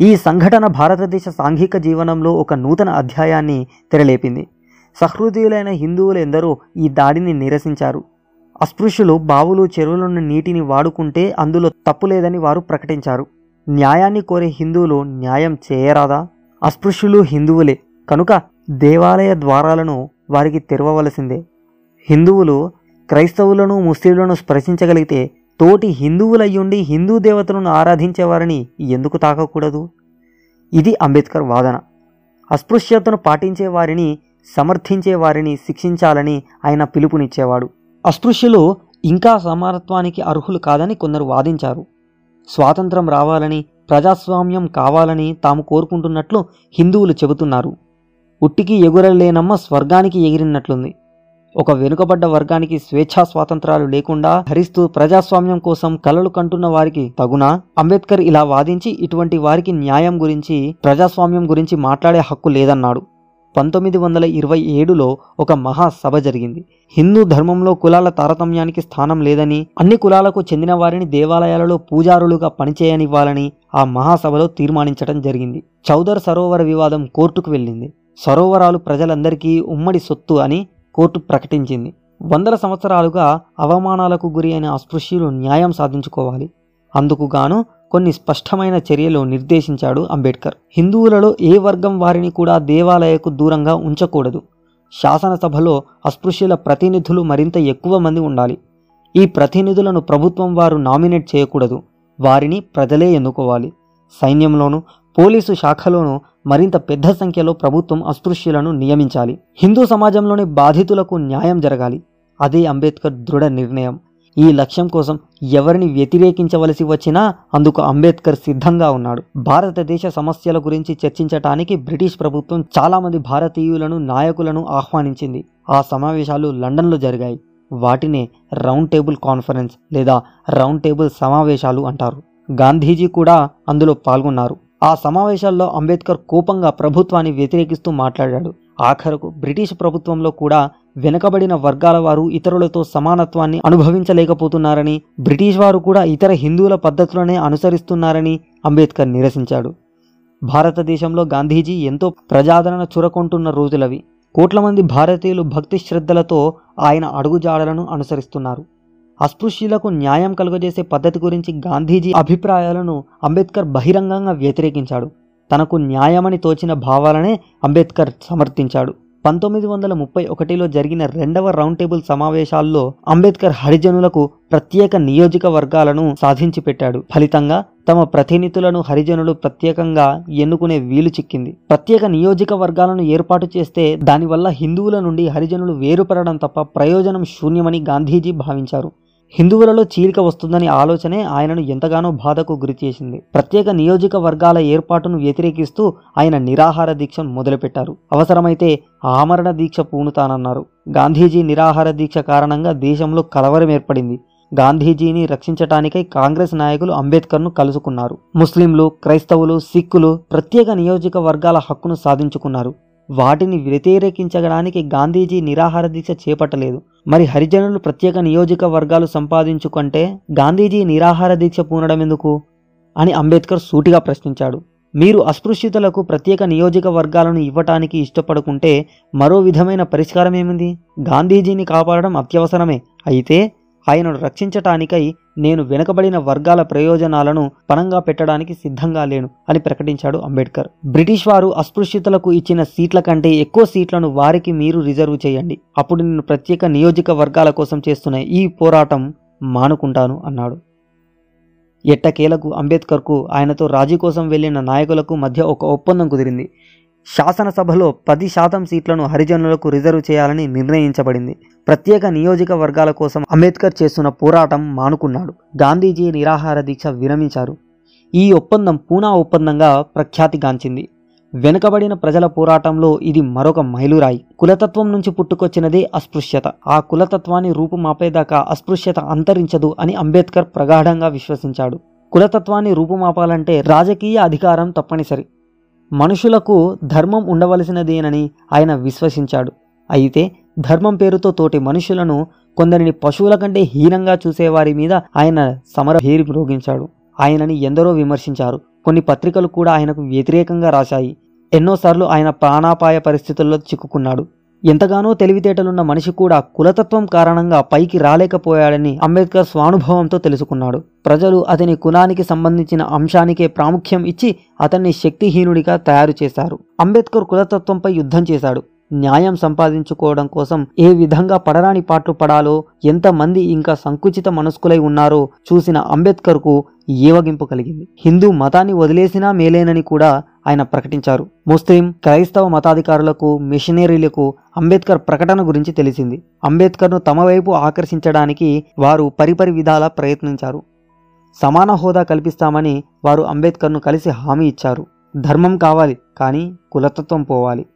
ఈ సంఘటన భారతదేశ సాంఘిక జీవనంలో ఒక నూతన అధ్యాయాన్ని తెరలేపింది. సహృదయులైన హిందువులు ఎందరో ఈ దాడిని నిరసించారు. అస్పృశ్యులు బావులు చెరువులను నీటిని వాడుకుంటే అందులో తప్పు లేదని వారు ప్రకటించారు. న్యాయాన్ని కోరే హిందువులు న్యాయం చేయరాదా? అస్పృశ్యులు హిందువులే. కనుక దేవాలయ ద్వారాలను వారికి తెరవవలసిందే. హిందువులు క్రైస్తవులను ముస్లింలను స్పర్శించగలిగితే తోటి హిందువులయ్యుండి హిందూ దేవతలను ఆరాధించేవారిని ఎందుకు తాకకూడదు? ఇది అంబేద్కర్ వాదన. అస్పృశ్యతను పాటించే వారిని సమర్థించే వారిని శిక్షించాలని ఆయన పిలుపునిచ్చేవాడు. అస్పృశ్యులు ఇంకా సమానత్వానికి అర్హులు కాదని కొందరు వాదించారు. స్వాతంత్రం రావాలని ప్రజాస్వామ్యం కావాలని తాము కోరుకుంటున్నట్లు హిందువులు చెబుతున్నారు. ఉట్టికి ఎగురలేనమ్మ స్వర్గానికి ఎగిరినట్లుంది. ఒక వెనుకబడ్డ వర్గానికి స్వేచ్ఛా స్వాతంత్రాలు లేకుండా హరిస్తూ ప్రజాస్వామ్యం కోసం కలలు కంటున్న వారికి తగునా? అంబేద్కర్ ఇలా వాదించి ఇటువంటి వారికి న్యాయం గురించి ప్రజాస్వామ్యం గురించి మాట్లాడే హక్కు లేదన్నాడు. పంతొమ్మిది వందల ఇరవై ఏడులో ఒక మహాసభ జరిగింది. హిందూ ధర్మంలో కులాల తారతమ్యానికి స్థానం లేదని అన్ని కులాలకు చెందిన వారిని దేవాలయాలలో పూజారులుగా పనిచేయనివ్వాలని ఆ మహాసభలో తీర్మానించడం జరిగింది. చౌదర్ సరోవర వివాదం కోర్టుకు వెళ్ళింది. సరోవరాలు ప్రజలందరికీ ఉమ్మడి సొత్తు అని కోర్టు ప్రకటించింది. వందల సంవత్సరాలుగా అవమానాలకు గురి అయిన అస్పృశ్యులు న్యాయం సాధించుకోవాలి. అందుకు గాను కొన్ని స్పష్టమైన చర్యలు నిర్దేశించాడు అంబేద్కర్ హిందువులలో ఏ వర్గం వారిని కూడా దేవాలయకు దూరంగా ఉంచకూడదు. శాసనసభలో అస్పృశ్యుల ప్రతినిధులు మరింత ఎక్కువ మంది ఉండాలి. ఈ ప్రతినిధులను ప్రభుత్వం వారు నామినేట్ చేయకూడదు. వారిని ప్రజలే ఎన్నుకోవాలి. సైన్యంలోను పోలీసు శాఖలోనూ మరింత పెద్ద సంఖ్యలో ప్రభుత్వం అస్పృశ్యులను నియమించాలి. హిందూ సమాజంలోని బాధితులకు న్యాయం జరగాలి. అదే అంబేద్కర్ దృఢ నిర్ణయం. ఈ లక్ష్యం కోసం ఎవరిని వ్యతిరేకించవలసి వచ్చినా అందుకు అంబేద్కర్ సిద్ధంగా ఉన్నాడు. భారతదేశ సమస్యల గురించి చర్చించటానికి బ్రిటిష్ ప్రభుత్వం చాలామంది భారతీయులను నాయకులను ఆహ్వానించింది. ఆ సమావేశాలు లండన్లో జరిగాయి. వాటినే రౌండ్ టేబుల్ కాన్ఫరెన్స్ లేదా రౌండ్ టేబుల్ సమావేశాలు అంటారు. గాంధీజీ కూడా అందులో పాల్గొన్నారు. ఆ సమావేశాల్లో అంబేద్కర్ కోపంగా ప్రభుత్వాన్ని వ్యతిరేకిస్తూ మాట్లాడాడు. ఆఖరకు బ్రిటిష్ ప్రభుత్వంలో కూడా వెనుకబడిన వర్గాల వారు ఇతరులతో సమానత్వాన్ని అనుభవించలేకపోతున్నారని బ్రిటిష్ వారు కూడా ఇతర హిందువుల పద్ధతులనే అనుసరిస్తున్నారని అంబేద్కర్ నిరసించాడు. భారతదేశంలో గాంధీజీ ఎంతో ప్రజాదరణ చురకొంటున్న రోజులవి. కోట్ల మంది భారతీయులు భక్తి శ్రద్ధలతో ఆయన అడుగుజాడలను అనుసరిస్తున్నారు. అస్పృశ్యులకు న్యాయం కలుగజేసే పద్ధతి గురించి గాంధీజీ అభిప్రాయాలను అంబేద్కర్ బహిరంగంగా వ్యతిరేకించాడు. తనకు న్యాయమని తోచిన భావాలనే అంబేద్కర్ సమర్థించాడు. పంతొమ్మిది వందల ముప్పై ఒకటిలో జరిగిన రెండవ రౌండ్ టేబుల్ సమావేశాల్లో అంబేద్కర్ హరిజనులకు ప్రత్యేక నియోజకవర్గాలను సాధించి పెట్టాడు ఫలితంగా తమ ప్రతినిధులను హరిజనులు ప్రత్యేకంగా ఎన్నుకునే వీలు చిక్కింది. ప్రత్యేక నియోజకవర్గాలను ఏర్పాటు చేస్తే దానివల్ల హిందువుల నుండి హరిజనులు వేరుపడడం తప్ప ప్రయోజనం శూన్యమని గాంధీజీ భావించారు. హిందువులలో చీలిక వస్తుందని ఆలోచనే ఆయనను ఎంతగానో బాధకు గురిచేసింది ప్రత్యేక నియోజకవర్గాల ఏర్పాటును వ్యతిరేకిస్తూ ఆయన నిరాహార దీక్షను మొదలుపెట్టారు. అవసరమైతే ఆమరణ దీక్ష పూనుతానన్నారు. గాంధీజీ నిరాహార దీక్ష కారణంగా దేశంలో కలవరం ఏర్పడింది. గాంధీజీని రక్షించటానికై కాంగ్రెస్ నాయకులు అంబేద్కర్ను కలుసుకున్నారు. ముస్లింలు క్రైస్తవులు సిక్కులు ప్రత్యేక నియోజకవర్గాల హక్కును సాధించుకున్నారు. వాటిని వ్యతిరేకించడానికి గాంధీజీ నిరాహార దీక్ష చేపట్టలేదు. మరి హరిజనులు ప్రత్యేక నియోజకవర్గాలు సంపాదించుకుంటే గాంధీజీ నిరాహార దీక్ష పూనడం ఎందుకు అని అంబేద్కర్ సూటిగా ప్రశ్నించాడు. మీరు అస్పృశ్యతలకు ప్రత్యేక నియోజకవర్గాలను ఇవ్వటానికి ఇష్టపడుకుంటే మరో విధమైన పరిష్కారం ఏమింది గాంధీజీని కాపాడడం అత్యవసరమే. అయితే ఆయనను రక్షించటానికై నేను వెనుకబడిన వర్గాల ప్రయోజనాలను పణంగా పెట్టడానికి సిద్ధంగా లేను అని ప్రకటించాడు అంబేద్కర్ బ్రిటిష్ వారు అస్పృశ్యతలకు ఇచ్చిన సీట్ల కంటే ఎక్కువ సీట్లను వారికి మీరు రిజర్వ్ చేయండి. అప్పుడు నేను ప్రత్యేక నియోజక వర్గాల కోసం చేస్తున్న ఈ పోరాటం మానుకుంటాను అన్నాడు. ఎట్టకేలకు అంబేద్కర్కు ఆయనతో రాజీ కోసం వెళ్ళిన నాయకులకు మధ్య ఒక ఒప్పందం కుదిరింది. శాసనసభలో పది శాతం సీట్లను హరిజనులకు రిజర్వ్ చేయాలని నిర్ణయించబడింది. ప్రత్యేక నియోజకవర్గాల కోసం అంబేద్కర్ చేస్తున్న పోరాటం మానుకున్నాడు. గాంధీజీ నిరాహార దీక్ష విరమించారు. ఈ ఒప్పందం పూనా ఒప్పందంగా ప్రఖ్యాతిగాంచింది. వెనుకబడిన ప్రజల పోరాటంలో ఇది మరొక మైలురాయి. కులతత్వం నుంచి పుట్టుకొచ్చినదే అస్పృశ్యత. ఆ కులతత్వాన్ని రూపుమాపేదాకా అస్పృశ్యత అంతరించదు అని అంబేద్కర్ ప్రగాఢంగా విశ్వసించాడు. కులతత్వాన్ని రూపుమాపాలంటే రాజకీయ అధికారం తప్పనిసరి. మనుషులకు ధర్మం ఉండవలసినదేనని ఆయన విశ్వసించాడు. అయితే ధర్మం పేరుతో తోటి మనుషులను కొందరిని పశువుల కంటే హీనంగా చూసేవారి మీద ఆయన సమర హేరి మ్రోగించాడు. ఆయనని ఎందరో విమర్శించారు. కొన్ని పత్రికలు కూడా ఆయనకు వ్యతిరేకంగా రాశాయి. ఎన్నోసార్లు ఆయన ప్రాణాపాయ పరిస్థితుల్లో చిక్కుకున్నాడు. ఎంతగానో తెలివితేటలున్న మనిషి కూడా కులతత్వం కారణంగా పైకి రాలేకపోయాడని అంబేద్కర్ స్వానుభవంతో తెలుసుకున్నాడు. ప్రజలు అతని కులానికి సంబంధించిన అంశానికే ప్రాముఖ్యం ఇచ్చి అతన్ని శక్తిహీనుడిగా తయారు చేశారు. అంబేద్కర్ కులతత్వంపై యుద్ధం చేశాడు. న్యాయం సంపాదించుకోవడం కోసం ఏ విధంగా పడరాని పాటలు పడాలో ఎంతమంది ఇంకా సంకుచిత మనస్కులై ఉన్నారో చూసిన అంబేద్కర్కు ఏవగింపు కలిగింది. హిందూ మతాన్ని వదిలేసినా మేలేనని కూడా ఆయన ప్రకటించారు. ముస్లిం క్రైస్తవ మతాధికారులకు మిషనరీలకు అంబేద్కర్ ప్రకటన గురించి తెలిసింది. అంబేద్కర్ను తమ వైపు ఆకర్షించడానికి వారు పరిపరి విధాలా ప్రయత్నించారు. సమాన హోదా కల్పిస్తామని వారు అంబేద్కర్ను కలిసి హామీ ఇచ్చారు. ధర్మం కావాలి కానీ కులతత్వం పోవాలి.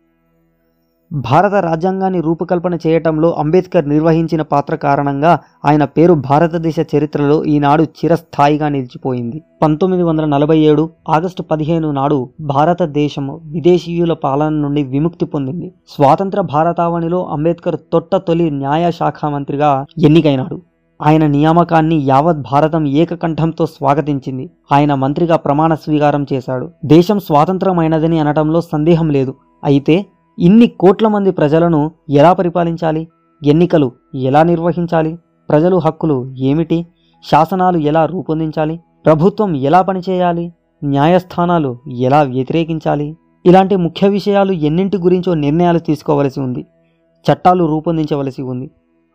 భారత రాజ్యాంగాన్ని రూపకల్పన చేయటంలో అంబేద్కర్ నిర్వహించిన పాత్ర కారణంగా ఆయన పేరు భారతదేశ చరిత్రలో ఈనాడు చిరస్థాయిగా నిలిచిపోయింది. పంతొమ్మిది వందల నలభై ఏడు ఆగస్టు పదిహేను నాడు భారతదేశం విదేశీయుల పాలన నుండి విముక్తి పొందింది. స్వాతంత్ర భారతావనిలో అంబేద్కర్ తొట్ట తొలి న్యాయ శాఖ మంత్రిగా ఎన్నికైనాడు. ఆయన నియామకాన్ని యావత్ భారతం ఏకకంఠంతో స్వాగతించింది. ఆయన మంత్రిగా ప్రమాణ స్వీకారం చేశాడు. దేశం స్వాతంత్రమైనదని అనటంలో సందేహం లేదు. అయితే ఇన్ని కోట్ల మంది ప్రజలను ఎలా పరిపాలించాలి? ఎన్నికలు ఎలా నిర్వహించాలి? ప్రజలు హక్కులు ఏమిటి? శాసనాలు ఎలా రూపొందించాలి? ప్రభుత్వం ఎలా పనిచేయాలి? న్యాయస్థానాలు ఎలా వ్యతిరేకించాలి? ఇలాంటి ముఖ్య విషయాలు ఎన్నింటి గురించో నిర్ణయాలు తీసుకోవలసి ఉంది చట్టాలు రూపొందించవలసి ఉంది.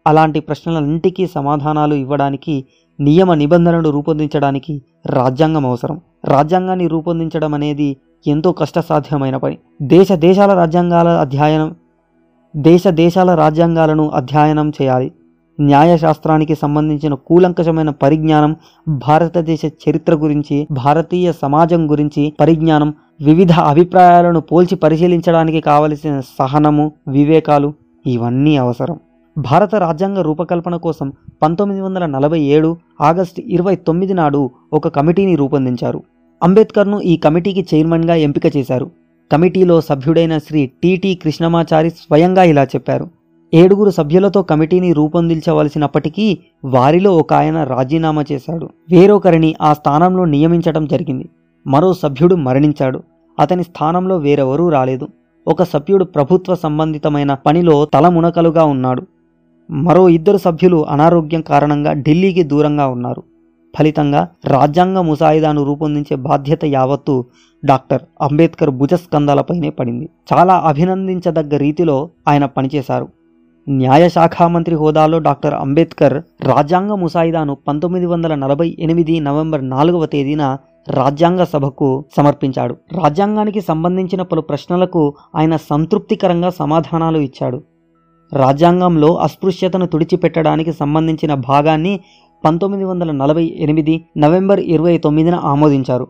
అలాంటి ప్రశ్నలన్నింటికీ సమాధానాలు ఇవ్వడానికి నియమ నిబంధనలు రూపొందించడానికి రాజ్యాంగం అవసరం. రాజ్యాంగాన్ని రూపొందించడం అనేది ఎంతో కష్టసాధ్యమైన పని. దేశ దేశాల రాజ్యాంగాల అధ్యయనం దేశ దేశాల రాజ్యాంగాలను అధ్యయనం చేయాలి. న్యాయశాస్త్రానికి సంబంధించిన కూలంకషమైన పరిజ్ఞానం భారతదేశ చరిత్ర గురించి భారతీయ సమాజం గురించి పరిజ్ఞానం వివిధ అభిప్రాయాలను పోల్చి పరిశీలించడానికి కావలసిన సహనము వివేకాలు ఇవన్నీ అవసరం. భారత రాజ్యాంగ రూపకల్పన కోసం పంతొమ్మిది వందల నలభై ఏడు ఆగస్టు ఇరవై తొమ్మిది నాడు ఒక కమిటీని రూపొందించారు. అంబేద్కర్ను ఈ కమిటీకి చైర్మన్గా ఎంపిక చేశారు. కమిటీలో సభ్యుడైన శ్రీ టిటి కృష్ణమాచారి స్వయంగా ఇలా చెప్పారు. ఏడుగురు సభ్యులతో కమిటీని రూపొందించవలసినప్పటికీ వారిలో ఒక ఆయన రాజీనామా చేశాడు. వేరొకరిని ఆ స్థానంలో నియమించడం జరిగింది. మరో సభ్యుడు మరణించాడు. అతని స్థానంలో వేరెవరూ రాలేదు. ఒక సభ్యుడు ప్రభుత్వ సంబంధితమైన పనిలో తలమునకలుగా ఉన్నాడు. మరో ఇద్దరు సభ్యులు అనారోగ్యం కారణంగా ఢిల్లీకి దూరంగా ఉన్నారు. ఫలితంగా రాజ్యాంగ ముసాయిదాను రూపొందించే బాధ్యత యావత్తు డాక్టర్ అంబేద్కర్ భుజస్కంధాలపైనే పడింది. చాలా అభినందించదగ్గ రీతిలో ఆయన పనిచేశారు. న్యాయశాఖ మంత్రి హోదాలో డాక్టర్ అంబేద్కర్ రాజ్యాంగ ముసాయిదాను పంతొమ్మిది వందల నలభై ఎనిమిది నవంబర్ నాలుగవ తేదీన రాజ్యాంగ సభకు సమర్పించాడు. రాజ్యాంగానికి సంబంధించిన పలు ప్రశ్నలకు ఆయన సంతృప్తికరంగా సమాధానాలు ఇచ్చాడు. రాజ్యాంగంలో అస్పృశ్యతను తుడిచిపెట్టడానికి సంబంధించిన భాగాన్ని పంతొమ్మిది వందల నలభై ఎనిమిది నవంబర్ ఇరవై తొమ్మిదిన ఆమోదించారు.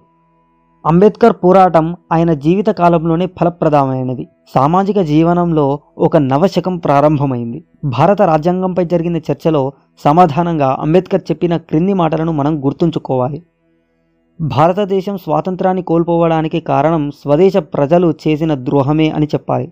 అంబేద్కర్ పోరాటం ఆయన జీవిత కాలంలోనే ఫలప్రదమైనది. సామాజిక జీవనంలో ఒక నవశకం ప్రారంభమైంది. భారత రాజ్యాంగంపై జరిగిన చర్చలో సమాధానంగా అంబేద్కర్ చెప్పిన క్రింది మాటలను మనం గుర్తుంచుకోవాలి. భారతదేశం స్వాతంత్రాన్ని కోల్పోవడానికి కారణం స్వదేశ ప్రజలు చేసిన ద్రోహమే అని చెప్పాలి.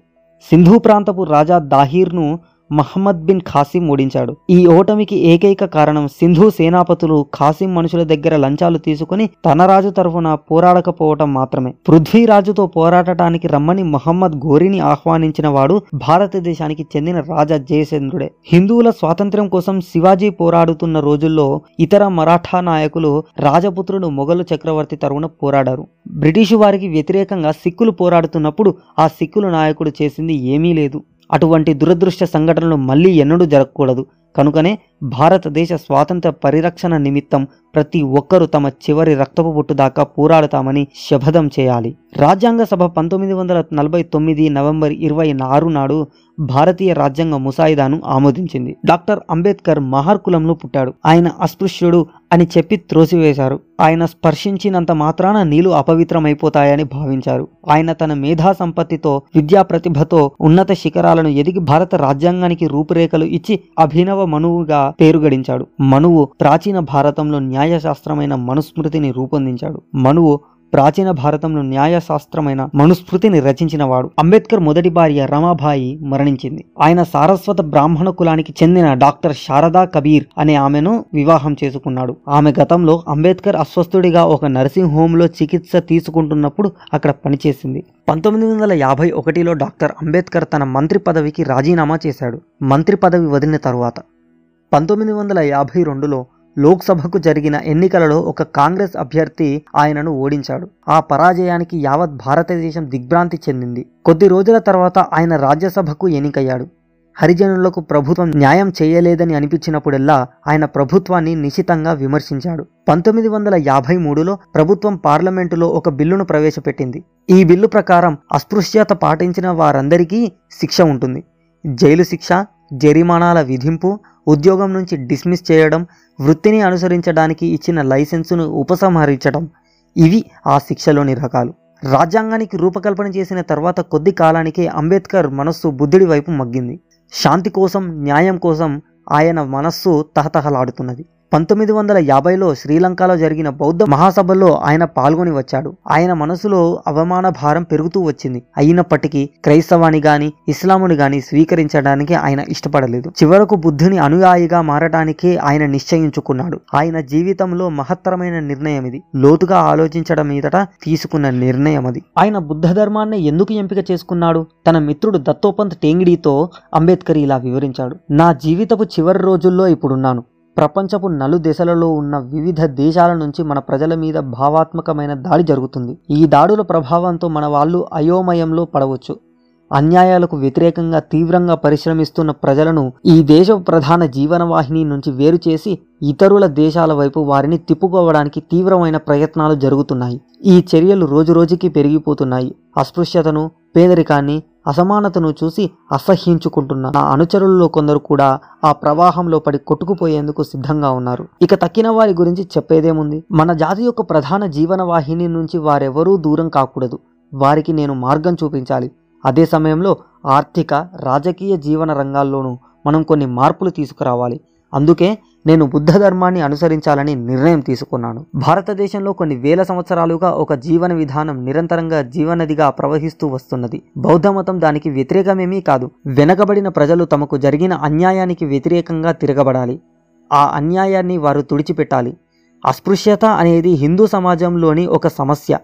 సింధు ప్రాంతపు రాజా దాహీర్ను మహమ్మద్ బిన్ ఖాసిం ఓడించాడు. ఈ ఓటమికి ఏకైక కారణం సింధు సేనాపతులు ఖాసిం మనుషుల దగ్గర లంచాలు తీసుకుని తన రాజు తరఫున పోరాడకపోవటం మాత్రమే. పృథ్వీరాజుతో పోరాడటానికి రమ్మని మహమ్మద్ ఘోరిని ఆహ్వానించిన వాడు భారతదేశానికి చెందిన రాజా జయచంద్రుడే. హిందువుల స్వాతంత్ర్యం కోసం శివాజీ పోరాడుతున్న రోజుల్లో ఇతర మరాఠా నాయకులు రాజపుత్రుడు మొఘలు చక్రవర్తి తరఫున పోరాడారు. బ్రిటిషు వారికి వ్యతిరేకంగా సిక్కులు పోరాడుతున్నప్పుడు ఆ సిక్కుల నాయకుడు చేసింది ఏమీ లేదు. అటువంటి దురదృష్ట సంఘటనలు మళ్ళీ ఎన్నడూ జరగకూడదు. కనుకనే భారతదేశ స్వాతంత్ర పరిరక్షణ నిమిత్తం ప్రతి ఒక్కరూ తమ చివరి రక్తపు బొట్టు దాకా పోరాడతామని శపథం చేయాలి. రాజ్యాంగ సభ పంతొమ్మిది వందల నలభై తొమ్మిది నవంబర్ ఇరవై ఆరు నాడు భారతీయ రాజ్యాంగ ముసాయిదాను ఆమోదించింది. డాక్టర్ అంబేద్కర్ మహార్ కులంలో పుట్టాడు. ఆయన అస్పృశ్యుడు అని చెప్పి త్రోసివేశారు. ఆయన స్పర్శించినంత మాత్రాన నీళ్ళు అపవిత్రమైపోతాయని భావించారు. ఆయన తన మేధా సంపత్తితో విద్యా ప్రతిభతో ఉన్నత శిఖరాలను ఎదిగి భారత రాజ్యాంగానికి రూపురేఖలు ఇచ్చి అభినవ మనువుగా పేరు గడించాడు. మనువు ప్రాచీన భారతంలో న్యాయశాస్త్రమైన మనుస్మృతిని రూపొందించాడు. మనువు ప్రాచీన భారతంలో న్యాయశాస్త్రమైన మనుస్మృతిని రచించినవాడు అంబేద్కర్ మొదటి భార్య రమాబాయి మరణించింది. ఆయన సారస్వత బ్రాహ్మణ కులానికి చెందిన డాక్టర్ శారదా కబీర్ అనే ఆమెను వివాహం చేసుకున్నాడు. ఆమె గతంలో అంబేద్కర్ అస్వస్థుడిగా ఒక నర్సింగ్ హోంలో చికిత్స తీసుకుంటున్నప్పుడు అక్కడ పనిచేసింది. పంతొమ్మిది వందల యాభై ఒకటిలో డాక్టర్ అంబేద్కర్ తన మంత్రి పదవికి రాజీనామా చేశాడు. మంత్రి పదవి వదిలిన తరువాత పంతొమ్మిది వందల యాభై రెండులో లోక్సభకు జరిగిన ఎన్నికలలో ఒక కాంగ్రెస్ అభ్యర్థి ఆయనను ఓడించాడు. ఆ పరాజయానికి యావత్ భారతదేశం దిగ్భ్రాంతి చెందింది. కొద్ది రోజుల తర్వాత ఆయన రాజ్యసభకు ఎన్నికయ్యాడు. హరిజనులకు ప్రభుత్వం న్యాయం చేయలేదని అనిపించినప్పుడల్లా ఆయన ప్రభుత్వాన్ని నిశితంగా విమర్శించాడు. పంతొమ్మిది వందల యాభై మూడులో ప్రభుత్వం పార్లమెంటులో ఒక బిల్లును ప్రవేశపెట్టింది. ఈ బిల్లు ప్రకారం అస్పృశ్యత పాటించిన వారందరికీ శిక్ష ఉంటుంది. జైలు శిక్ష జరిమానాల విధింపు ఉద్యోగం నుంచి డిస్మిస్ చేయడం వృత్తిని అనుసరించడానికి ఇచ్చిన లైసెన్సును ఉపసంహరించడం. ఇవి ఆ శిక్షలోని రకాలు. రాజ్యాంగానికి రూపకల్పన చేసిన తర్వాత కొద్ది కాలానికే అంబేద్కర్ మనస్సు బుద్ధుడి వైపు మగ్గింది. శాంతి కోసం న్యాయం కోసం ఆయన మనస్సు తహతహలాడుతున్నది. పంతొమ్మిది వందల యాభైలో శ్రీలంకలో జరిగిన బౌద్ధ మహాసభలో ఆయన పాల్గొని వచ్చాడు. ఆయన మనసులో అవమాన భారం పెరుగుతూ వచ్చింది. అయినప్పటికీ క్రైస్తవాన్ని గాని ఇస్లాముని గాని స్వీకరించడానికి ఆయన ఇష్టపడలేదు. చివరకు బుద్ధుని అనుయాయిగా మారటానికి ఆయన నిశ్చయించుకున్నాడు. ఆయన జీవితంలో మహత్తరమైన నిర్ణయం ఇది లోతుగా ఆలోచించడం మీదట తీసుకున్న నిర్ణయం అది ఆయన బుద్ధ ధర్మాన్ని ఎందుకు ఎంపిక చేసుకున్నాడు? తన మిత్రుడు దత్తోపంత్ టేంగిడితో అంబేద్కర్ ఇలా వివరించాడు. నా జీవితపు చివరి రోజుల్లో ఇప్పుడున్నాను. ప్రపంచపు నలు దశలలో ఉన్న వివిధ దేశాల నుంచి మన ప్రజల మీద భావాత్మకమైన దాడి జరుగుతుంది. ఈ దాడుల ప్రభావంతో మన వాళ్ళు అయోమయంలో పడవచ్చు. అన్యాయాలకు వ్యతిరేకంగా తీవ్రంగా పరిశ్రమిస్తున్న ప్రజలను ఈ దేశ ప్రధాన జీవనవాహిని నుంచి వేరు చేసి ఇతరుల దేశాల వైపు వారిని తిప్పుకోవడానికి తీవ్రమైన ప్రయత్నాలు జరుగుతున్నాయి. ఈ చర్యలు రోజురోజుకి పెరిగిపోతున్నాయి. అస్పృశ్యతను పేదరికాన్ని అసమానతను చూసి అసహ్యించుకుంటున్న. నా అనుచరులలో కొందరు కూడా ఆ ప్రవాహంలో పడి కొట్టుకుపోయేందుకు సిద్ధంగా ఉన్నారు. ఇక తక్కిన వారి గురించి చెప్పేదేముంది? మన జాతి యొక్క ప్రధాన జీవన వాహిని నుంచి వారెవరూ దూరం కాకూడదు. వారికి నేను మార్గం చూపించాలి. అదే సమయంలో ఆర్థిక రాజకీయ జీవన రంగాల్లోనూ మనం కొన్ని మార్పులు తీసుకురావాలి. అందుకే నేను బుద్ధ ధర్మాన్ని అనుసరించాలని నిర్ణయం తీసుకున్నాను. భారతదేశంలో కొన్ని వేల సంవత్సరాలుగా ఒక జీవన విధానం నిరంతరంగా జీవనదిగా ప్రవహిస్తూ వస్తున్నది. బౌద్ధ మతం దానికి వ్యతిరేకమేమీ కాదు. వెనకబడిన ప్రజలు తమకు జరిగిన అన్యాయానికి వ్యతిరేకంగా తిరగబడాలి. ఆ అన్యాయాన్ని వారు తుడిచిపెట్టాలి. అస్పృశ్యత అనేది హిందూ సమాజంలోని ఒక సమస్య.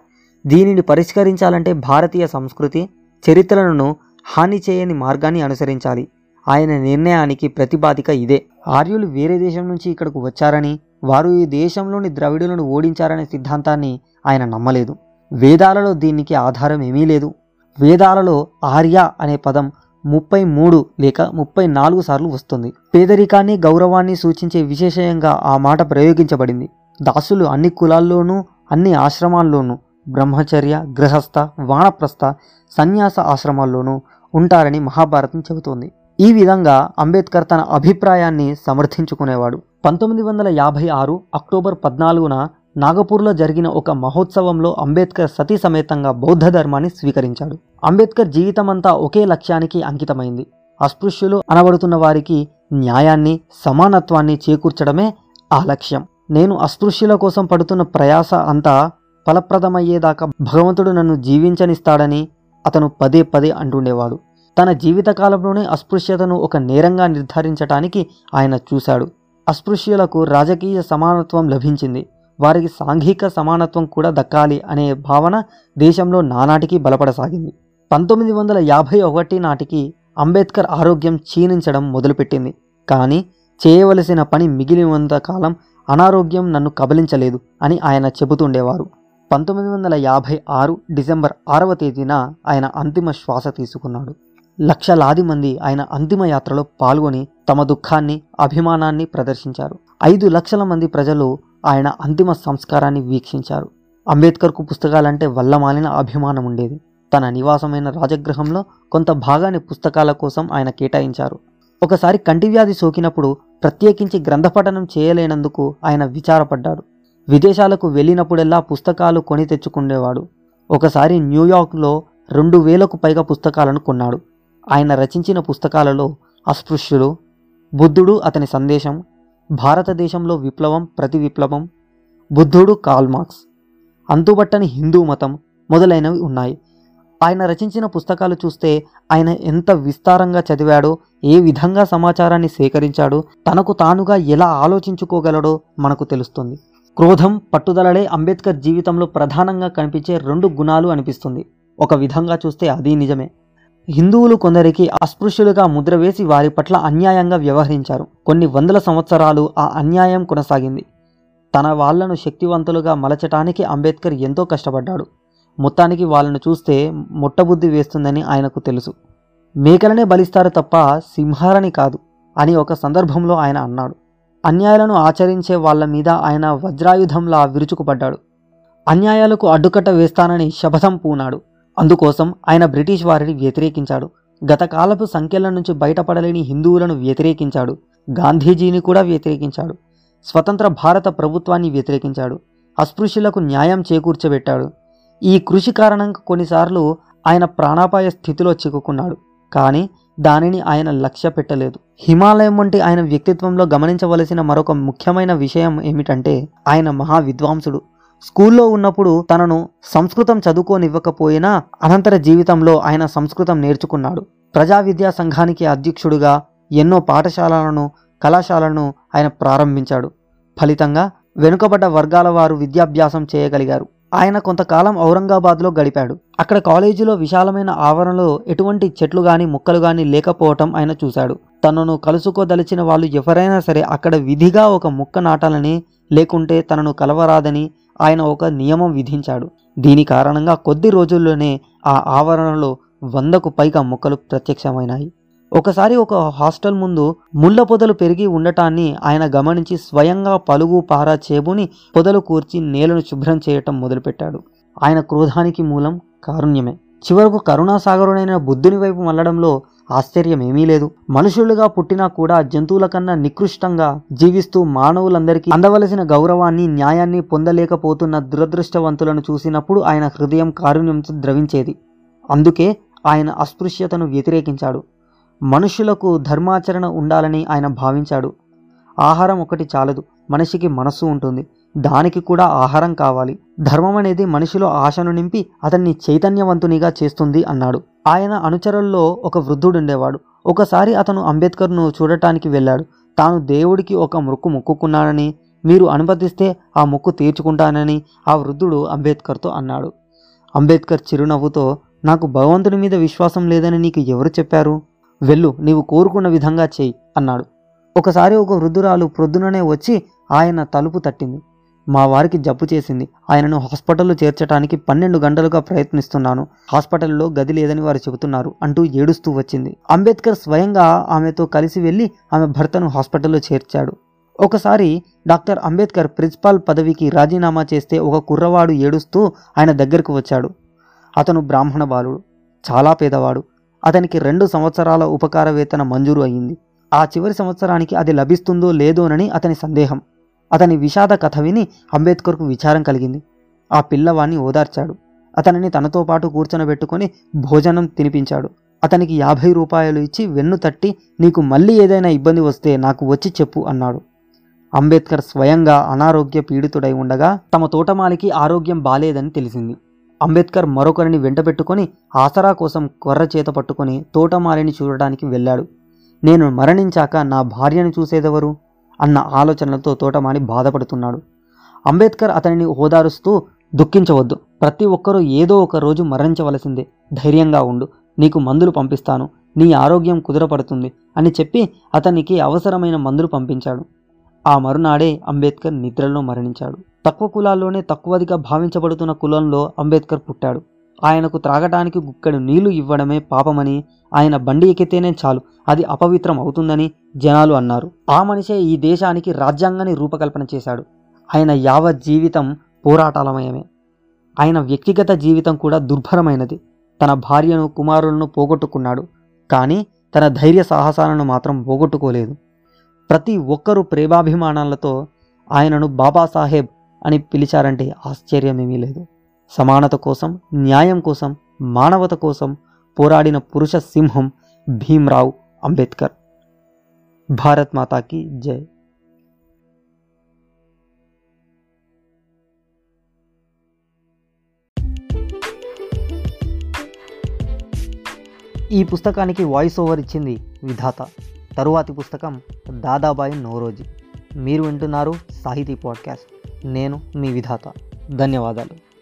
దీనిని పరిష్కరించాలంటే భారతీయ సంస్కృతి చరిత్రలను హాని చేయని మార్గాన్ని అనుసరించాలి. ఆయన నిర్ణయానికి ప్రతిపాదిక ఇదే. ఆర్యులు వేరే దేశం నుంచి ఇక్కడకు వచ్చారని వారు ఈ దేశంలోని ద్రవిడులను ఓడించారనే సిద్ధాంతాన్ని ఆయన నమ్మలేదు. వేదాలలో దీనికి ఆధారం ఏమీ లేదు. వేదాలలో ఆర్య అనే పదం ముప్పై మూడు లేక ముప్పై నాలుగు సార్లు వస్తుంది. పేదరికాన్ని గౌరవాన్ని సూచించే విశేషంగా ఆ మాట ప్రయోగించబడింది. దాసులు అన్ని కులాల్లోనూ అన్ని ఆశ్రమాల్లోనూ బ్రహ్మచర్య గృహస్థ వానప్రస్థ సన్యాస ఆశ్రమాల్లోనూ ఉంటారని మహాభారతం చెబుతోంది. ఈ విధంగా అంబేద్కర్ తన అభిప్రాయాన్ని సమర్థించుకునేవాడు. పంతొమ్మిది వందల యాభై ఆరు అక్టోబర్ పద్నాలుగున నాగపూర్లో జరిగిన ఒక మహోత్సవంలో అంబేద్కర్ సతీ సమేతంగా బౌద్ధ ధర్మాన్ని స్వీకరించాడు. అంబేద్కర్ జీవితమంతా ఒకే లక్ష్యానికి అంకితమైంది. అస్పృశ్యులు అనబడుతున్న వారికి న్యాయాన్ని సమానత్వాన్ని చేకూర్చడమే ఆ లక్ష్యం. నేను అస్పృశ్యుల కోసం పడుతున్న ప్రయాస అంతా ఫలప్రదమయ్యేదాకా భగవంతుడు నన్ను జీవించనిస్తాడని అతను పదే పదే అంటుండేవాడు. తన జీవితకాలంలోనే అస్పృశ్యతను ఒక నేరంగా నిర్ధారించటానికి ఆయన చూశాడు. అస్పృశ్యులకు రాజకీయ సమానత్వం లభించింది. వారికి సాంఘిక సమానత్వం కూడా దక్కాలి అనే భావన దేశంలో నానాటికి బలపడసాగింది. పంతొమ్మిది వందల యాభై ఒకటి నాటికి అంబేద్కర్ ఆరోగ్యం క్షీణించడం మొదలుపెట్టింది. కానీ చేయవలసిన పని మిగిలినంత కాలం అనారోగ్యం నన్ను కబలించలేదు అని ఆయన చెబుతుండేవారు. పంతొమ్మిది వందల యాభై ఆరు డిసెంబర్ ఆరవ తేదీన ఆయన అంతిమ శ్వాస తీసుకున్నాడు. లక్షలాది మంది ఆయన అంతిమ యాత్రలో పాల్గొని తమ దుఃఖాన్ని అభిమానాన్ని ప్రదర్శించారు. ఐదు లక్షల మంది ప్రజలు ఆయన అంతిమ సంస్కారాన్ని వీక్షించారు. అంబేద్కర్కు పుస్తకాలంటే వల్లమాలిన అభిమానం ఉండేది. తన నివాసమైన రాజగృహంలో కొంత భాగాన్ని పుస్తకాల కోసం ఆయన కేటాయించారు. ఒకసారి కంటివ్యాధి సోకినప్పుడు ప్రత్యేకించి గ్రంథపఠనం చేయలేనందుకు ఆయన విచారపడ్డాడు విదేశాలకు వెళ్ళినప్పుడెల్లా పుస్తకాలు కొని తెచ్చుకునేవాడు. ఒకసారి న్యూయార్క్లో రెండు వేలకు పైగా పుస్తకాలను కొన్నాడు. ఆయన రచించిన పుస్తకాలలో అస్పృశ్యులు బుద్ధుడు అతని సందేశం భారతదేశంలో విప్లవం ప్రతి విప్లవం బుద్ధుడు కాల్మార్క్స్ అంతుబట్టని హిందూ మతం మొదలైనవి ఉన్నాయి. ఆయన రచించిన పుస్తకాలు చూస్తే ఆయన ఎంత విస్తారంగా చదివాడో ఏ విధంగా సమాచారాన్ని సేకరించాడో తనకు తానుగా ఎలా ఆలోచించుకోగలడో మనకు తెలుస్తుంది. క్రోధం పట్టుదలలే అంబేద్కర్ జీవితంలో ప్రధానంగా కనిపించే రెండు గుణాలు అనిపిస్తుంది. ఒక విధంగా చూస్తే అది నిజమే. హిందువులు కొందరికి అస్పృశ్యులుగా ముద్ర వేసి వారి పట్ల అన్యాయంగా వ్యవహరించారు. కొన్ని వందల సంవత్సరాలు ఆ అన్యాయం కొనసాగింది. తన వాళ్ళను శక్తివంతులుగా మలచటానికి అంబేద్కర్ ఎంతో కష్టపడ్డాడు. మొత్తానికి వాళ్ళను చూస్తే ముట్టబుద్ధి వేస్తుందని ఆయనకు తెలుసు. మేకలనే బలిస్తారు తప్ప సింహాలని కాదు అని ఒక సందర్భంలో ఆయన అన్నాడు. అన్యాయాలను ఆచరించే వాళ్ళ మీద ఆయన వజ్రాయుధంలా విరుచుకుపడ్డాడు. అన్యాయాలకు అడ్డుకట్ట వేస్తానని శపథం పూనాడు. అందుకోసం ఆయన బ్రిటిష్ వారిని వ్యతిరేకించాడు. గత కాలపు సంఖ్యల నుంచి బయటపడలేని హిందువులను వ్యతిరేకించాడు. గాంధీజీని కూడా వ్యతిరేకించాడు. స్వతంత్ర భారత ప్రభుత్వాన్ని వ్యతిరేకించాడు. అస్పృశ్యులకు న్యాయం చేకూర్చబెట్టాడు. ఈ కృషి కారణంగా కొన్నిసార్లు ఆయన ప్రాణాపాయ స్థితిలో చిక్కుకున్నాడు. కానీ దానిని ఆయన లక్ష్య పెట్టలేదు. హిమాలయం వంటి ఆయన వ్యక్తిత్వంలో గమనించవలసిన మరొక ముఖ్యమైన విషయం ఏమిటంటే ఆయన మహా విద్వాంసుడు స్కూల్లో ఉన్నప్పుడు తనను సంస్కృతం చదువుకోనివ్వకపోయినా అనంతర జీవితంలో ఆయన సంస్కృతం నేర్చుకున్నాడు. ప్రజా విద్యా సంఘానికి అధ్యక్షుడుగా ఎన్నో పాఠశాలలను కళాశాలను ఆయన ప్రారంభించాడు. ఫలితంగా వెనుకబడ్డ వర్గాల వారు విద్యాభ్యాసం చేయగలిగారు. ఆయన కొంతకాలం ఔరంగాబాద్లో గడిపాడు. అక్కడ కాలేజీలో విశాలమైన ఆవరణలో ఎటువంటి చెట్లు గాని ముక్కలు గాని లేకపోవటం ఆయన చూశాడు. తనను కలుసుకోదలిచిన వాళ్ళు ఎవరైనా సరే అక్కడ విధిగా ఒక ముక్క నాటాలని లేకుంటే తనను కలవరాదని ఆయన ఒక నియమం విధించాడు. దీని కారణంగా కొద్ది రోజుల్లోనే ఆ ఆవరణలో వందకు పైగా మొక్కలు ప్రత్యక్షమైనాయి. ఒకసారి ఒక హాస్టల్ ముందు ముళ్ళ పొదలు పెరిగి ఉండటాన్ని ఆయన గమనించి స్వయంగా పలుగు పారా చేబుని పొదలు కూర్చి నేలను శుభ్రం చేయటం మొదలుపెట్టాడు. ఆయన క్రోధానికి మూలం కారుణ్యమే. చివరకు కరుణాసాగరుడైన బుద్ధుని వైపు మళ్ళడంలో ఆశ్చర్యం ఏమీ లేదు. మనుషులుగా పుట్టినా కూడా జంతువుల కన్నా నికృష్టంగా జీవిస్తూ మానవులందరికీ అందవలసిన గౌరవాన్ని న్యాయాన్ని పొందలేకపోతున్న దురదృష్టవంతులను చూసినప్పుడు ఆయన హృదయం కారుణ్యంతో ద్రవించేది. అందుకే ఆయన అస్పృశ్యతను వ్యతిరేకించాడు. మనుషులకు ధర్మాచరణ ఉండాలని ఆయన భావించాడు. ఆహారం ఒకటి చాలదు. మనిషికి మనస్సు ఉంటుంది. దానికి కూడా ఆహారం కావాలి. ధర్మం అనేది మనిషిలో ఆశను నింపి అతన్ని చైతన్యవంతునిగా చేస్తుంది అన్నాడు. ఆయన అనుచరుల్లో ఒక వృద్ధుడుండేవాడు. ఒకసారి అతను అంబేద్కర్ను చూడటానికి వెళ్ళాడు. తాను దేవుడికి ఒక మొక్కు మొక్కుకున్నానని మీరు అనుమతిస్తే ఆ మొక్కు తీర్చుకుంటానని ఆ వృద్ధుడు అంబేద్కర్తో అన్నాడు. అంబేద్కర్ చిరునవ్వుతో నాకు భగవంతుని మీద విశ్వాసం లేదని నీకు ఎవరు చెప్పారు? వెళ్ళు నీవు కోరుకున్న విధంగా చేయి అన్నాడు. ఒకసారి ఒక వృద్ధురాలు ప్రొద్దుననే వచ్చి ఆయన తలుపు తట్టింది. మా వారికి జబ్బు చేసింది. ఆయనను హాస్పిటల్లో చేర్చడానికి పన్నెండు గంటలుగా ప్రయత్నిస్తున్నాను. హాస్పిటల్లో గది లేదని వారు చెబుతున్నారు అంటూ ఏడుస్తూ వచ్చింది. అంబేద్కర్ స్వయంగా ఆమెతో కలిసి వెళ్ళి ఆమె భర్తను హాస్పిటల్లో చేర్చాడు. ఒకసారి డాక్టర్ అంబేద్కర్ ప్రిన్సిపాల్ పదవికి రాజీనామా చేస్తే ఒక కుర్రవాడు ఏడుస్తూ ఆయన దగ్గరకు వచ్చాడు. అతను బ్రాహ్మణ బాలుడు చాలా పేదవాడు. అతనికి రెండు సంవత్సరాల ఉపకార వేతన మంజూరు అయింది. ఆ చివరి సంవత్సరానికి అది లభిస్తుందో లేదోనని అతని సందేహం. అతని విషాద కథ విని అంబేద్కర్కు విచారం కలిగింది. ఆ పిల్లవాణ్ణి ఓదార్చాడు. అతనిని తనతో పాటు కూర్చొనబెట్టుకొని భోజనం తినిపించాడు. అతనికి యాభై రూపాయలు ఇచ్చి వెన్ను తట్టి నీకు మళ్ళీ ఏదైనా ఇబ్బంది వస్తే నాకు వచ్చి చెప్పు అన్నాడు. అంబేద్కర్ స్వయంగా అనారోగ్య పీడితుడై ఉండగా తమ తోటమాలికి ఆరోగ్యం బాలేదని తెలిసింది. అంబేద్కర్ మరొకరిని వెంటబెట్టుకొని ఆసరా కోసం కొర్ర చేత పట్టుకొని తోటమాలిని చూడడానికి వెళ్ళాడు. నేను మరణించాక నా భార్యను చూసేదెవరు? అన్న ఆలోచనలతో తోటమాని బాధపడుతున్నాడు. అంబేద్కర్ అతనిని ఓదారుస్తూ దుఃఖించవద్దు. ప్రతి ఒక్కరూ ఏదో ఒక రోజు మరణించవలసిందే. ధైర్యంగా ఉండు. నీకు మందులు పంపిస్తాను. నీ ఆరోగ్యం కుదురపడుతుంది అని చెప్పి అతనికి అవసరమైన మందులు పంపించాడు. ఆ మరునాడే అంబేద్కర్ నిద్రలో మరణించాడు. తక్కువ కులాల్లోనే తక్కువదిగా భావించబడుతున్న కులంలో అంబేద్కర్ పుట్టాడు. ఆయనకు త్రాగటానికి గుక్కడు నీళ్ళు ఇవ్వడమే పాపమని ఆయన బండి ఎక్కితేనే చాలు. అది అపవిత్రం అవుతుందని జనాలు అన్నారు. ఆ మనిషే ఈ దేశానికి రాజ్యాంగాన్ని రూపకల్పన చేశాడు. ఆయన యావత్ జీవితం పోరాటాలమయమే. ఆయన వ్యక్తిగత జీవితం కూడా దుర్భరమైనది. తన భార్యను కుమారులను పోగొట్టుకున్నాడు. కానీ తన ధైర్య సాహసాలను మాత్రం పోగొట్టుకోలేదు. ప్రతి ఒక్కరూ ప్రేమాభిమానాలతో ఆయనను బాబాసాహెబ్ అని పిలిచారంటే ఆశ్చర్యమేమీ లేదు. సమానత కోసం న్యాయం కోసం మానవత కోసం పోరాడిన పురుష సింహం భీమ్రావ్ అంబేద్కర్. భారత్ మాతాకి జై. ఈ పుస్తకానికి వాయిస్ ఓవర్ ఇచ్చింది విధాత. తరువాతి పుస్తకం దాదాబాయి నోరోజీ. మీరు వింటున్నారు సాహితీ పాడ్కాస్ట్. నేను మీ విధాత. ధన్యవాదాలు.